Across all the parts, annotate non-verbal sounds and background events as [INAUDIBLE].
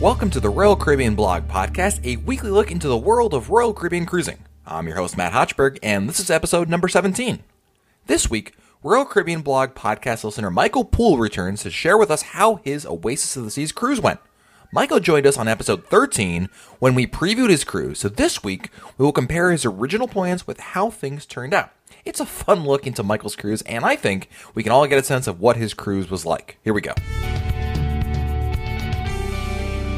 Welcome to the Royal Caribbean Blog Podcast, a weekly look into the world of Royal Caribbean cruising. I'm your host, Matt Hochberg, and this is episode number 17. This week, Royal Caribbean Blog Podcast listener Michael Poole returns to share with us how his Oasis of the Seas cruise went. Michael joined us on episode 13 when we previewed his cruise, so this week we will compare his original plans with how things turned out. It's a fun look into Michael's cruise, and I think we can all get a sense of what his cruise was like. Here we go.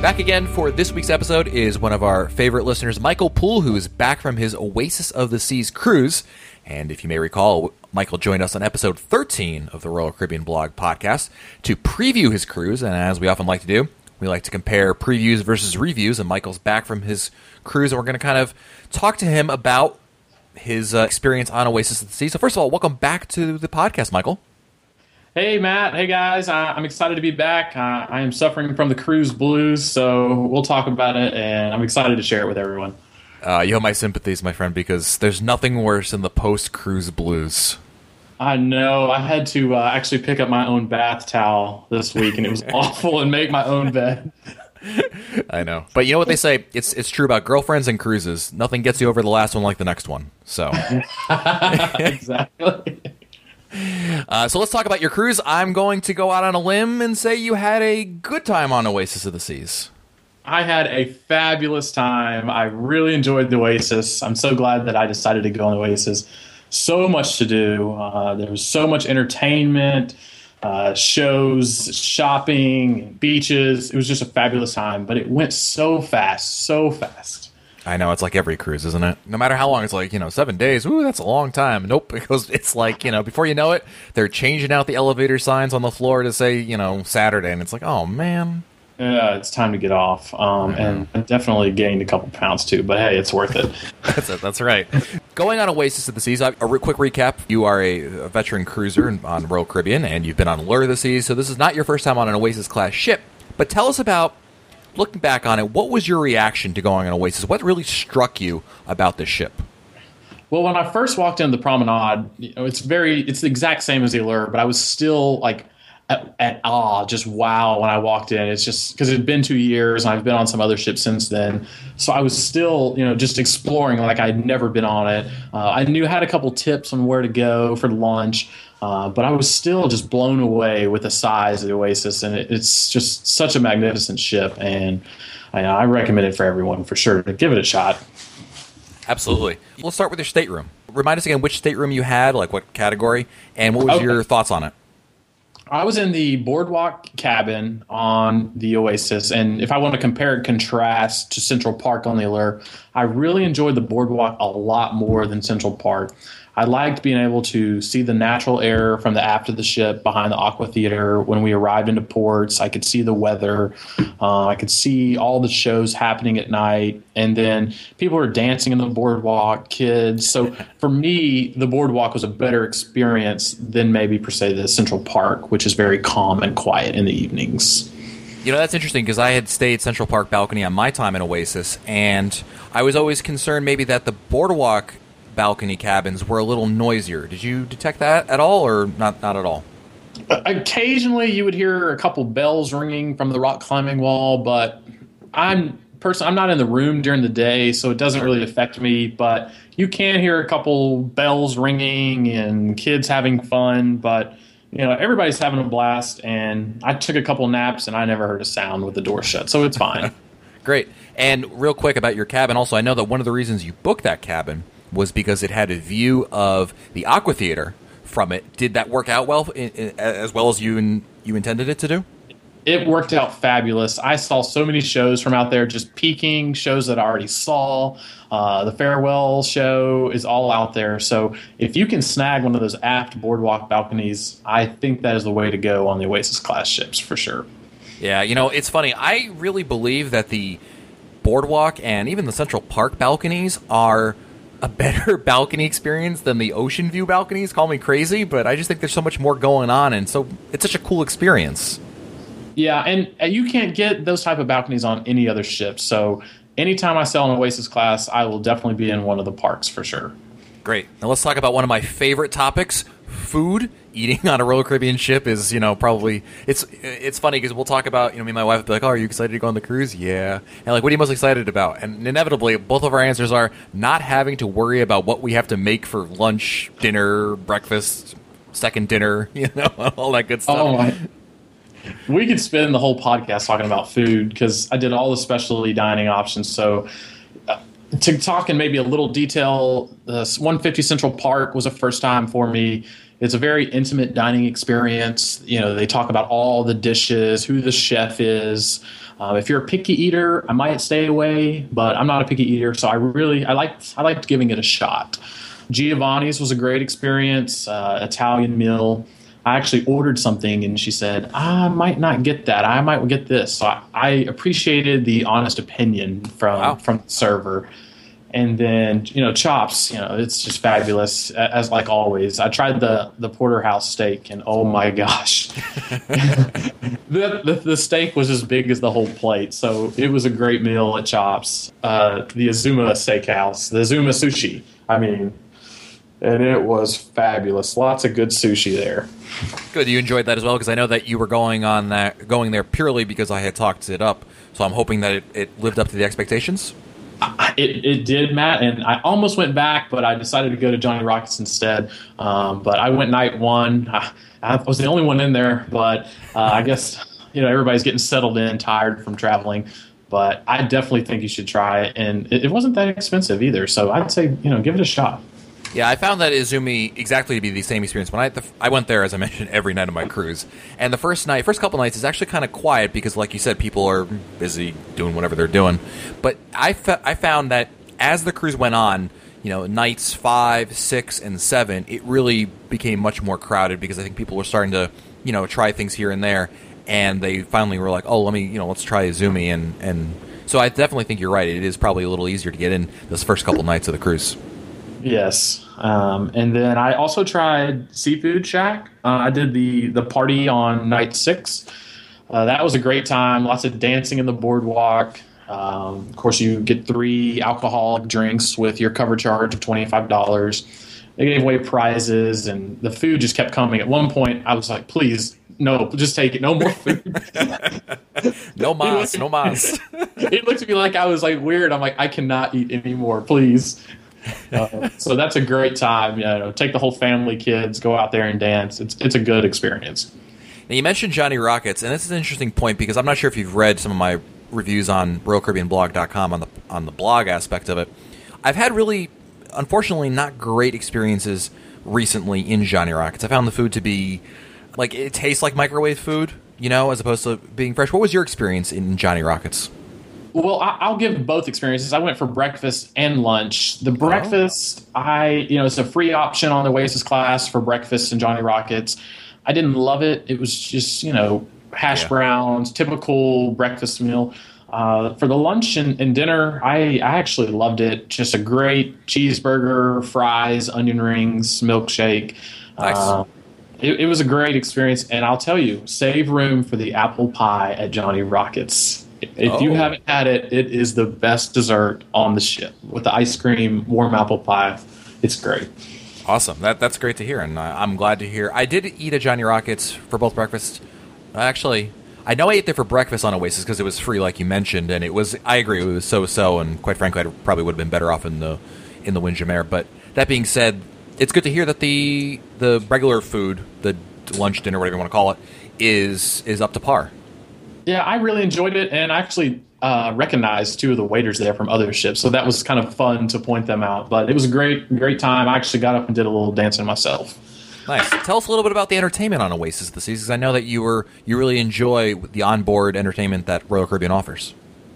Back again for this week's episode is one of our favorite listeners, Michael Poole, who is back from his Oasis of the Seas cruise. And if you may recall, Michael joined us on episode 13 of the Royal Caribbean Blog podcast to preview his cruise. And as we often like to do, we like to compare previews versus reviews. And Michael's back from his cruise, and we're going to kind of talk to him about his uh, experience on Oasis of the Seas. So, first of all, welcome back to the podcast, Michael. Hey, Matt. Hey, guys. Uh, I'm excited to be back. Uh, I am suffering from the cruise blues, so we'll talk about it, and I'm excited to share it with everyone. Uh, you have my sympathies, my friend, because there's nothing worse than the post cruise blues. I know. I had to uh, actually pick up my own bath towel this week, and it was [LAUGHS] awful, and make my own bed. I know, but you know what they say? It's it's true about girlfriends and cruises. Nothing gets you over the last one like the next one. So [LAUGHS] exactly. Uh, so let's talk about your cruise. I'm going to go out on a limb and say you had a good time on Oasis of the Seas. I had a fabulous time. I really enjoyed the Oasis. I'm so glad that I decided to go on Oasis. So much to do. Uh, there was so much entertainment, uh, shows, shopping, beaches. It was just a fabulous time, but it went so fast, so fast. I know it's like every cruise, isn't it? No matter how long, it's like you know seven days. Ooh, that's a long time. Nope, [LAUGHS] because it's like you know before you know it, they're changing out the elevator signs on the floor to say you know Saturday, and it's like oh man. Yeah, it's time to get off. Um, and definitely gained a couple pounds too, but hey, it's worth it. [LAUGHS] [LAUGHS] that's it. That's right. Going on Oasis of the Seas, a re- quick recap. You are a, a veteran cruiser on Royal Caribbean, and you've been on Allure of the Seas, so this is not your first time on an Oasis class ship. But tell us about looking back on it, what was your reaction to going on Oasis? What really struck you about the ship? Well, when I first walked into the promenade, you know, it's very it's the exact same as the allure, but I was still like at, at awe, just wow when I walked in. It's just because it had been two years and I've been on some other ships since then. So I was still, you know, just exploring like I'd never been on it. Uh, I knew had a couple tips on where to go for lunch. Uh, but I was still just blown away with the size of the Oasis, and it, it's just such a magnificent ship, and I, I, recommend it for everyone for sure to give it a shot. Absolutely. Let's start with your stateroom. Remind us again which stateroom you had, like what category, and what was okay. your thoughts on it? I was in the boardwalk cabin on the Oasis, and if I want to compare and contrast to Central Park on the Allure, I really enjoyed the boardwalk a lot more than Central Park. I liked being able to see the natural air from the aft of the ship behind the Aqua Theater. When we arrived into ports, I could see the weather. Uh, I could see all the shows happening at night. And then people were dancing in the boardwalk, kids. So for me, the boardwalk was a better experience than maybe, per se, the Central Park, which is very calm and quiet in the evenings. You know, that's interesting because I had stayed Central Park balcony on my time in Oasis, and I was always concerned maybe that the boardwalk balcony cabins were a little noisier. Did you detect that at all, or not? Not at all. Occasionally, you would hear a couple bells ringing from the rock climbing wall, but I'm person. I'm not in the room during the day, so it doesn't really affect me. But you can hear a couple bells ringing and kids having fun, but you know everybody's having a blast. And I took a couple naps, and I never heard a sound with the door shut, so it's fine. [LAUGHS] Great. And real quick about your cabin, also, I know that one of the reasons you booked that cabin was because it had a view of the Aqua Theater from it. Did that work out well, as well as you you intended it to do? It worked out fabulous. I saw so many shows from out there, just peeking shows that I already saw. Uh, the farewell show is all out there. So if you can snag one of those aft boardwalk balconies, I think that is the way to go on the Oasis class ships for sure. Yeah, you know, it's funny. I really believe that the boardwalk and even the Central Park balconies are a better [LAUGHS] balcony experience than the ocean view balconies. Call me crazy, but I just think there's so much more going on, and so it's such a cool experience. Yeah, and uh, you can't get those type of balconies on any other ship. So anytime I sail an Oasis class, I will definitely be in one of the parks for sure. Great. Now let's talk about one of my favorite topics: food eating on a Royal Caribbean ship is, you know, probably it's it's funny because we'll talk about, you know, me and my wife will be like, "Oh, are you excited to go on the cruise?" Yeah, and like, what are you most excited about? And inevitably, both of our answers are not having to worry about what we have to make for lunch, dinner, breakfast, second dinner, [LAUGHS] you know, all that good stuff. Oh, my. We could spend the whole podcast talking about food because I did all the specialty dining options. So to talk in maybe a little detail, uh, 150 Central Park was a first time for me. It's a very intimate dining experience. You know, they talk about all the dishes, who the chef is. Uh, if you're a picky eater, I might stay away, but I'm not a picky eater, so I really I liked I liked giving it a shot. Giovanni's was a great experience, uh, Italian meal. I actually ordered something and she said, I might not get that. I might get this. So I, I appreciated the honest opinion from wow. from the server. And then, you know, chops, you know, it's just fabulous as like always. I tried the the porterhouse steak and oh my gosh. [LAUGHS] the, the, the steak was as big as the whole plate. So it was a great meal at Chops. Uh, the Izumi Steakhouse, the Izumi Sushi. I mean, and it was fabulous. Lots of good sushi there. Good, you enjoyed that as well because I know that you were going on that going there purely because I had talked it up. So I'm hoping that it, it lived up to the expectations. it, it did, Matt, and I almost went back, but I decided to go to Johnny Rockets instead. Um, but I went night one. I, [LAUGHS] I, was the only one in there, but uh, I guess you know everybody's getting settled in, tired from traveling. But I definitely think you should try it, and it, it wasn't that expensive either. So I'd say you know give it a shot. Yeah, I found that Izumi exactly to be the same experience. When I the, I went there, as I mentioned, [LAUGHS] every night of my cruise, and the first night, first couple nights is actually kind of quiet because, like you said, people are busy doing whatever they're doing. But I fe- I found that as the cruise went on, you know, nights five, six, and seven, it really became much more crowded because I think people were starting to, you know, try things here and there, and they finally were like, oh, let me, you know, let's try Izumi, and and so I definitely think you're right. It is probably a little easier to get in those first couple nights of the cruise. Yes, um, and then I also tried Seafood Shack. Uh, I did the the party on night six. Uh, that was a great time. Lots of dancing in the boardwalk. Um, of course, you get three alcoholic drinks with your cover charge of twenty five dollars. They gave away prizes, and the food just kept coming. At one point, I was like, "Please, no, just take it. No more food. [LAUGHS] [LAUGHS] no mas, no mas." [LAUGHS] it looked at me like I was like weird. I'm like, I cannot eat anymore. Please. Uh, so that's a great time. You know, take the whole family, kids, go out there and dance. It's it's a good experience. Now you mentioned Johnny Rockets, and this is an interesting point because I'm not sure if you've read some of my reviews on RoyalCaribbeanBlog.com on the on the blog aspect of it. I've had really, unfortunately, not great experiences recently in Johnny Rockets. I found the food to be like it tastes like microwave food, you know, as opposed to being fresh. What was your experience in Johnny Rockets? Well, I'll give both experiences. I went for breakfast and lunch. The breakfast, oh. I you know, it's a free option on the Oasis class for breakfast and Johnny Rockets. I didn't love it. It was just you know hash yeah. browns, typical breakfast meal. Uh, for the lunch and, and, dinner, I, I actually loved it. Just a great cheeseburger, fries, onion rings, milkshake. Nice. Uh, it, it was a great experience, and I'll tell you, save room for the apple pie at Johnny Rockets. If oh. you haven't had it, it is the best dessert on the ship with the ice cream, warm apple pie. It's great. Awesome. That that's great to hear, and I'm glad to hear. I did eat at Johnny Rockets for both breakfast. Actually, I know I ate there for breakfast on Oasis because it was free, like you mentioned, and it was. I agree, it was so so, and quite frankly, I probably would have been better off in the in the Windjammer. But that being said, it's good to hear that the the regular food, the lunch, dinner, whatever you want to call it, is is up to par. Yeah, I really enjoyed it, and I actually uh, recognized two of the waiters there from other ships, so that was kind of fun to point them out. But it was a great, great time. I actually got up and did a little dancing myself. Nice. Tell us a little bit about the entertainment on Oasis this season. Because I know that you were you really enjoy the onboard entertainment that Royal Caribbean offers.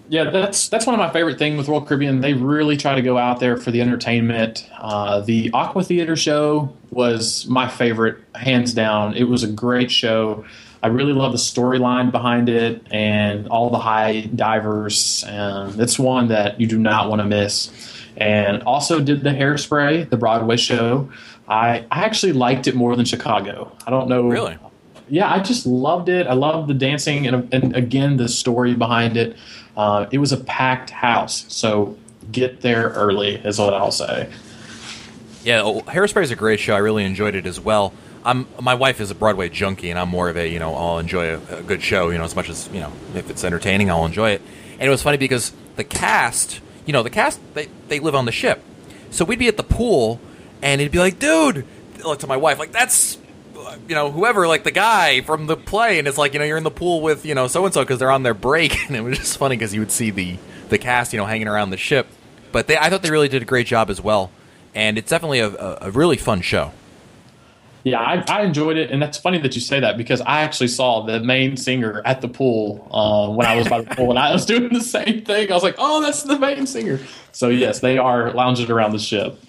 Yeah, that's that's one of my favorite things with Royal Caribbean. They really try to go out there for the entertainment. Uh, the Aqua Theater show was my favorite, hands down. It was a great show. I really love the storyline behind it and all the high divers. And it's one that you do not want to miss. And also did the Hairspray, the Broadway show. I, I actually liked it more than Chicago. I don't know. Really? Yeah, I just loved it. I loved the dancing and, and again, the story behind it. Uh, it was a packed house. So get there early, is what I'll say. Yeah, Hairspray is a great show. I really enjoyed it as well. I'm my wife is a Broadway junkie, and I'm more of a you know I'll enjoy a, a good show, you know, as much as you know if it's entertaining, I'll enjoy it. And it was funny because the cast, you know, the cast they they live on the ship, so we'd be at the pool, and it'd be like, dude, like to my wife, like that's you know, whoever, like the guy from the play, and it's like, you know, you're in the pool with, you know, so and so because they're on their break, [LAUGHS] and it was just funny because you would see the the cast, you know, hanging around the ship. But they, I thought they really did a great job as well, and it's definitely a, a, a really fun show. Yeah, I, I, enjoyed it, and that's funny that you say that because I actually saw the main singer at the pool uh, when I was by the pool, and I was [LAUGHS] doing the same thing. I was like, "Oh, that's the main singer." So yes, they are lounging around the ship.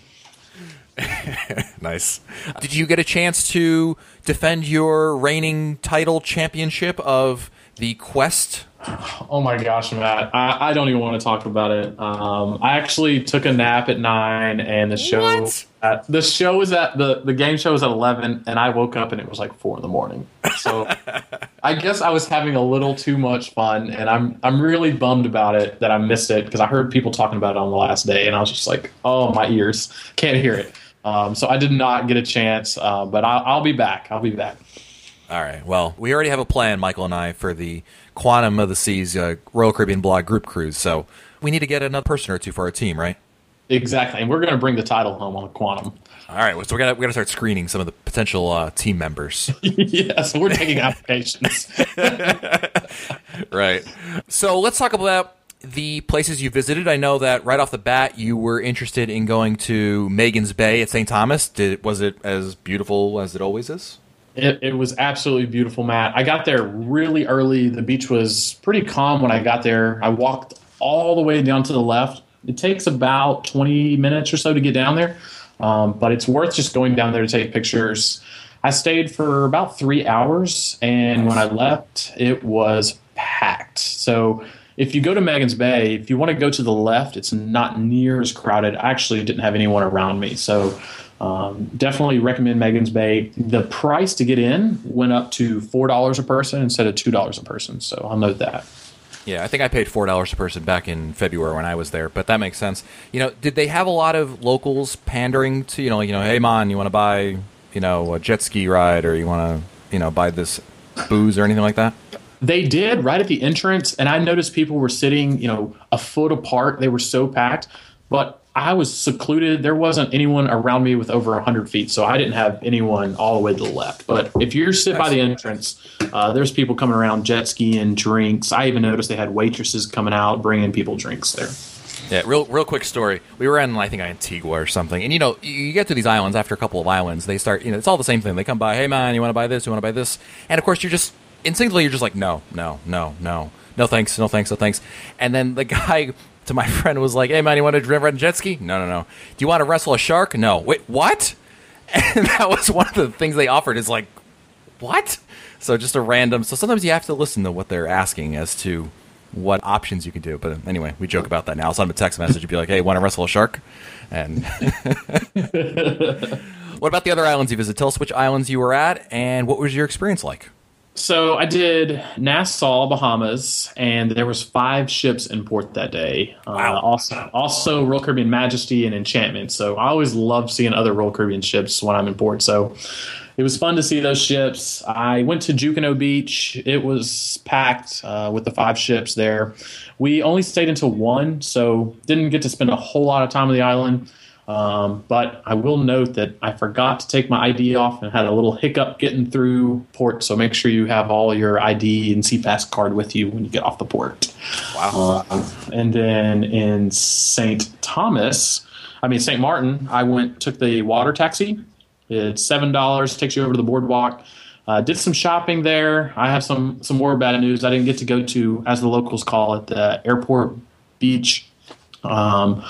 [LAUGHS] nice. Did you get a chance to defend your reigning title championship of the Quest? [SIGHS] Oh my gosh, Matt! I, I don't even want to talk about it. Um, I actually took a nap at nine, and the show at, the show was at the the game show was at eleven, and I woke up and it was like four in the morning. So [LAUGHS] I guess I was having a little too much fun, and I'm I'm really bummed about it that I missed it because I heard people talking about it on the last day, and I was just like, oh my ears, can't hear it. Um, so I did not get a chance, uh, but I'll, I'll, be back. I'll be back. All right. Well, we already have a plan, Michael and I, for the Quantum of the Seas uh, Royal Caribbean Blog group cruise. So we need to get another person or two for our team, right? Exactly, and we're going to bring the title home on the Quantum. All right, so we're gonna we're gonna start screening some of the potential uh, team members. [LAUGHS] yeah, so we're taking applications. [LAUGHS] right. So let's talk about the places you visited. I know that right off the bat you were interested in going to Magens Bay at St. Thomas. Did was it as beautiful as it always is? It, it, was absolutely beautiful, Matt. I got there really early. The beach was pretty calm when I got there. I walked all the way down to the left. It takes about 20 minutes or so to get down there, um, but it's worth just going down there to take pictures. I stayed for about three hours, and when I left, it was packed. So if you go to Magens Bay, if you want to go to the left, it's not near as crowded. I actually didn't have anyone around me, so um, definitely recommend Magens Bay. The price to get in went up to four dollars a person instead of two dollars a person, so I'll note that. Yeah, I think I paid four dollars a person back in February when I was there, but that makes sense. You know, did they have a lot of locals pandering to you know, you know, hey man, you want to buy you know a jet ski ride or you want to you know buy this booze or anything like that? They did right at the entrance, and I noticed people were sitting, you know, a foot apart. They were so packed, but I was secluded. There wasn't anyone around me with over 100 feet, so I didn't have anyone all the way to the left. But if you're sit by the entrance, uh, there's people coming around jet skiing, drinks. I even noticed they had waitresses coming out bringing people drinks there. Yeah, real real quick story. We were in I think Antigua or something, and you know you get to these islands after a couple of islands, they start you know it's all the same thing. They come by, hey man, you want to buy this? You want to buy this? And of course you're just instinctively you're just like, no, no, no, no, no thanks, no thanks, no thanks. And then the [LAUGHS] guy to my [LAUGHS] friend was like, hey man, you want to ride a jet ski? No, no, no. Do you want to wrestle a shark? No. Wait, what? [LAUGHS] And that was one of the things they offered. Is like, what? So just a random. So sometimes you have to listen to what they're asking as to what options you can do. But anyway, we joke about that now. I'll send them a text message and be like, hey, want to wrestle a shark? And [LAUGHS] what about the other islands you visit? Tell us which islands you were at and what was your experience like? So I did Nassau, Bahamas, and there was five ships in port that day. Uh, wow. Uh, also, also Royal Caribbean Majesty and Enchantment. So I always love seeing other Royal Caribbean ships when I'm in port. So it was fun to see those ships. I went to Junkanoo Beach. It was packed uh, with the five ships there. We only stayed until one, so didn't get to spend a whole lot of time on the island. Um, but I will note that I forgot to take my ID off and had a little hiccup getting through port. So make sure you have all your ID and SeaPass card with you when you get off the port. Wow. Uh, and then in St. Thomas, I mean St. Martin, I went took the water taxi. It's seven dollars, takes you over to the boardwalk. Uh, did some shopping there. I have some some more bad news. I didn't get to go to, as the locals call it, the airport beach. Um,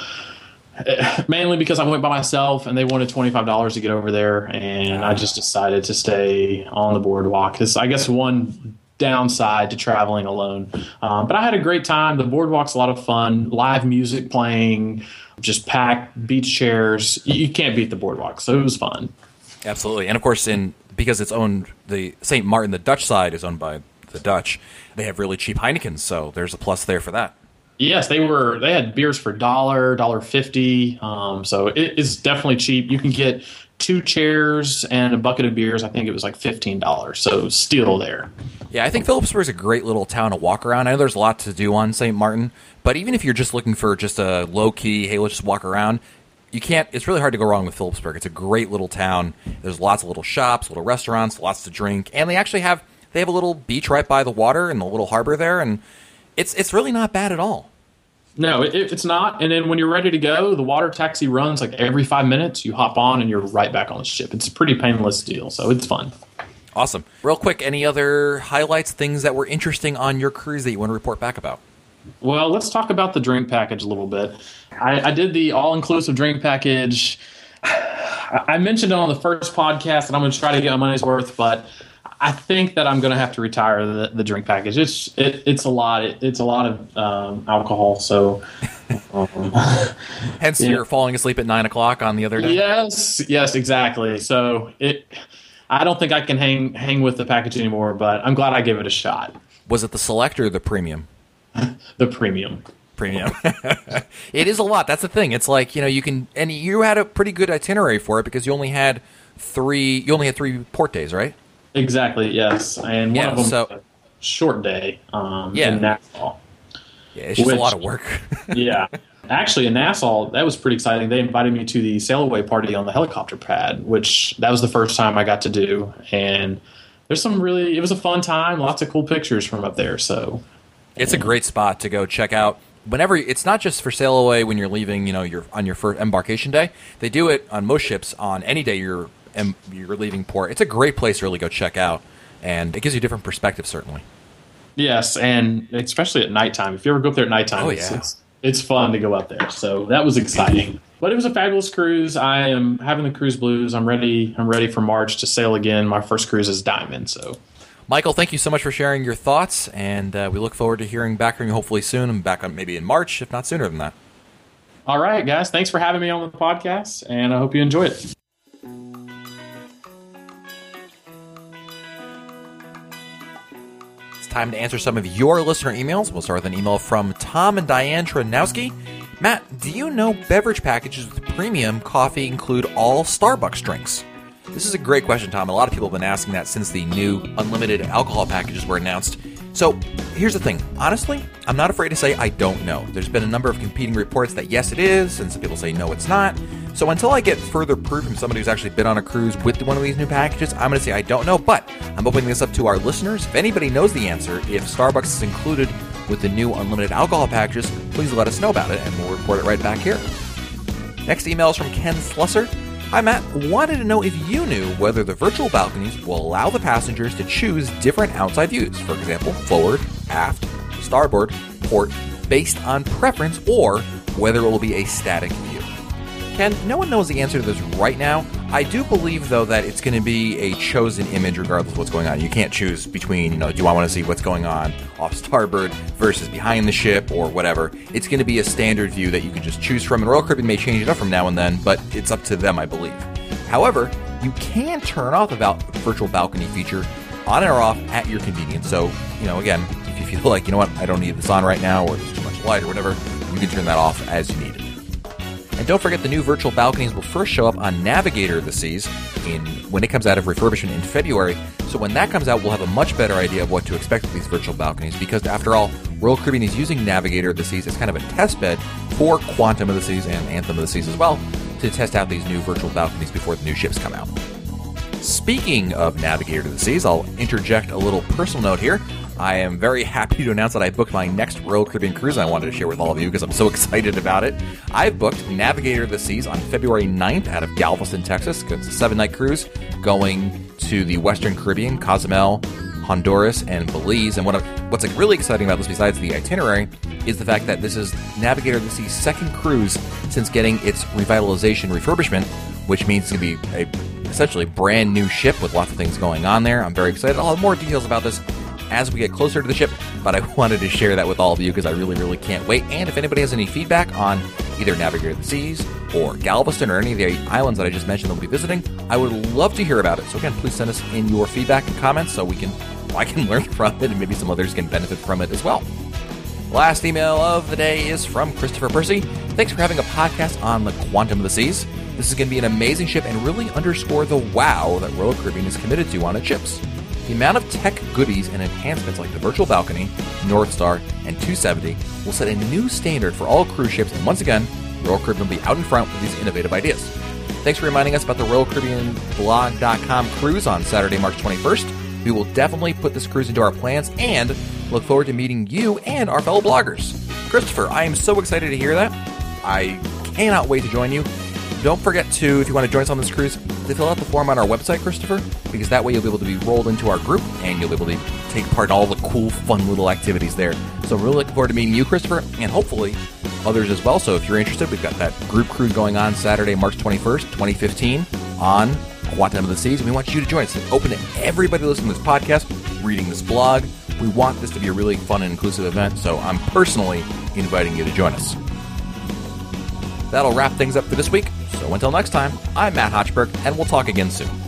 [LAUGHS] mainly because I went by myself and they wanted twenty five dollars to get over there, and I just decided to stay on the boardwalk. Because I guess one downside to traveling alone, um, but I had a great time. The boardwalk's a lot of fun, live music playing, just packed beach chairs. You can't beat the boardwalk, so it was fun. Absolutely, and of course, in because it's owned the St. Martin, the Dutch side is owned by the Dutch. They have really cheap Heinekens, so there's a plus there for that. Yes, they were. They had beers for dollar, dollar fifty. Um, so it is definitely cheap. You can get two chairs and a bucket of beers. I think it was like fifteen dollars. So still there. Yeah, I think Philipsburg is a great little town to walk around. I know there's a lot to do on St. Martin, but even if you're just looking for just a low key, hey, let's just walk around, you can't. It's really hard to go wrong with Philipsburg. It's a great little town. There's lots of little shops, little restaurants, lots to drink, and they actually have they have a little beach right by the water and the little harbor there, and it's it's really not bad at all. No, it, it's not. And then when you're ready to go, the water taxi runs like every five minutes. You hop on and you're right back on the ship. It's a pretty painless deal, so it's fun. Awesome. Real quick, any other highlights, things that were interesting on your cruise that you want to report back about? Well, let's talk about the drink package a little bit. I, I did the all inclusive drink package. [SIGHS] I mentioned it on the first podcast, and I'm going to try to get my money's worth, but I think that I'm going to have to retire the, the drink package. It's it, it's a lot. It, it's a lot of um, alcohol. So, um, [LAUGHS] hence yeah. you're falling asleep at nine o'clock on the other day. Yes, yes, exactly. So it. I don't think I can hang hang with the package anymore, but I'm glad I gave it a shot. Was it the select or the premium? the premium. Premium. [LAUGHS] it is a lot. That's the thing. It's like you know you can and you had a pretty good itinerary for it because you only had three. You only had three port days, right? Exactly. Yes, and one yeah, of them so, short day. Um, yeah. in Nassau. Yeah, it's just which, a lot of work. [LAUGHS] yeah. Actually, in Nassau, that was pretty exciting. They invited me to the sail away party on the helicopter pad, which that was the first time I got to do. And there's some really, it was a fun time. Lots of cool pictures from up there. So it's a great spot to go check out. Whenever it's not just for sail away when you're leaving, you know, you're on your first embarkation day. They do it on most ships on any day you're you're leaving port. It's a great place to really go check out, and it gives you a different perspective, certainly. Yes, and especially at nighttime. If you ever go up there at nighttime, oh, yeah. it's, it's, it's fun to go up there. So that was exciting. But it was a fabulous cruise. I am having the cruise blues. I'm ready. I'm ready for March to sail again. My first cruise is Diamond. So, Michael, thank you so much for sharing your thoughts, and uh, we look forward to hearing back from you hopefully soon, and back on maybe in March, if not sooner than that. All right, guys. Thanks for having me on the podcast, and I hope you enjoy it. Time to answer some of your listener emails. We'll start with an email from Tom and Diane Tranowski. Matt, do you know beverage packages with premium coffee include all Starbucks drinks? This is a great question, Tom. A lot of people have been asking that since the new unlimited alcohol packages were announced. So here's the thing. Honestly, I'm not afraid to say I don't know. There's been a number of competing reports that yes, it is, and some people say no, it's not. So until I get further proof from somebody who's actually been on a cruise with one of these new packages, I'm going to say I don't know. But I'm opening this up to our listeners. If anybody knows the answer, if Starbucks is included with the new unlimited alcohol packages, please let us know about it, and we'll report it right back here. Next email is from Ken Slusser. Hi, Matt. Wanted to know if you knew whether the virtual balconies will allow the passengers to choose different outside views, for example, forward, aft, starboard, port, based on preference, or whether it will be a static view. Ken, no one knows the answer to this right now. I do believe, though, that it's going to be a chosen image regardless of what's going on. You can't choose between, you know, do I want to see what's going on off starboard versus behind the ship or whatever. It's going to be a standard view that you can just choose from, and Royal Caribbean may change it up from now and then, but it's up to them, I believe. However, you can turn off the val- virtual balcony feature on or off at your convenience. So, you know, again, if you feel like, you know what, I don't need this on right now or there's too much light or whatever, you can turn that off as you need. And don't forget the new virtual balconies will first show up on Navigator of the Seas in when it comes out of refurbishment in February. So when that comes out, we'll have a much better idea of what to expect with these virtual balconies because after all, Royal Caribbean is using Navigator of the Seas as kind of a test bed for Quantum of the Seas and Anthem of the Seas as well to test out these new virtual balconies before the new ships come out. Speaking of Navigator of the Seas, I'll interject a little personal note here. I am very happy to announce that I booked my next Royal Caribbean cruise. I wanted to share with all of you because I'm so [LAUGHS] excited about it. I've booked Navigator of the Seas on February 9th out of Galveston, Texas. It's a seven night cruise going to the Western Caribbean, Cozumel, Honduras, and Belize. And what, what's really exciting about this, besides the itinerary, is the fact that this is Navigator of the Seas' second cruise since getting its revitalization refurbishment, which means it's going to be a essentially brand new ship with lots of things going on there. I'm very excited. I'll have more details about this as we get closer to the ship, but I [LAUGHS] wanted to share that with all of you because I really, really can't wait. And if anybody has any feedback on either Navigator of the Seas or Galveston or any of the islands that I just mentioned that we'll be visiting, I would love to hear about it. So again, please send us in your feedback and comments so we can [LAUGHS] I can learn [LAUGHS] from it and maybe some others can benefit from it as well. Last email of the day is from Christopher Percy. Thanks for having a podcast on the quantum of the seas. This is going to be an amazing ship and really underscore the wow that Royal Caribbean is committed to on its ships. The amount of tech goodies and enhancements like the virtual balcony, North Star, and 270 will set a new standard for all cruise ships, and once again, Royal Caribbean will be out in front with these innovative ideas. Thanks for reminding us about the Royal Caribbean blog.com cruise on Saturday, March 21st. We will definitely put this cruise into our plans and look forward to meeting you and our fellow bloggers. Christopher, I am so excited to hear that. I cannot wait to join you. Don't forget to, if you want to join us on this cruise, to fill out the form on our website, Christopher, because that way you'll be able to be rolled into our group and you'll be able to take part in all the cool, fun little activities there. So really looking forward to meeting you, Christopher, and hopefully others as well. So if you're interested, we've got that group cruise going on Saturday, March 21st, 2015 on Quantum of the Seas, and we want you to join us. Open to everybody listening to this podcast, reading this blog. We want this to be a really fun and inclusive event, so I'm personally inviting you to join us. That'll wrap things up for this week. So until next time, I'm Matt Hochberg, and we'll talk again soon.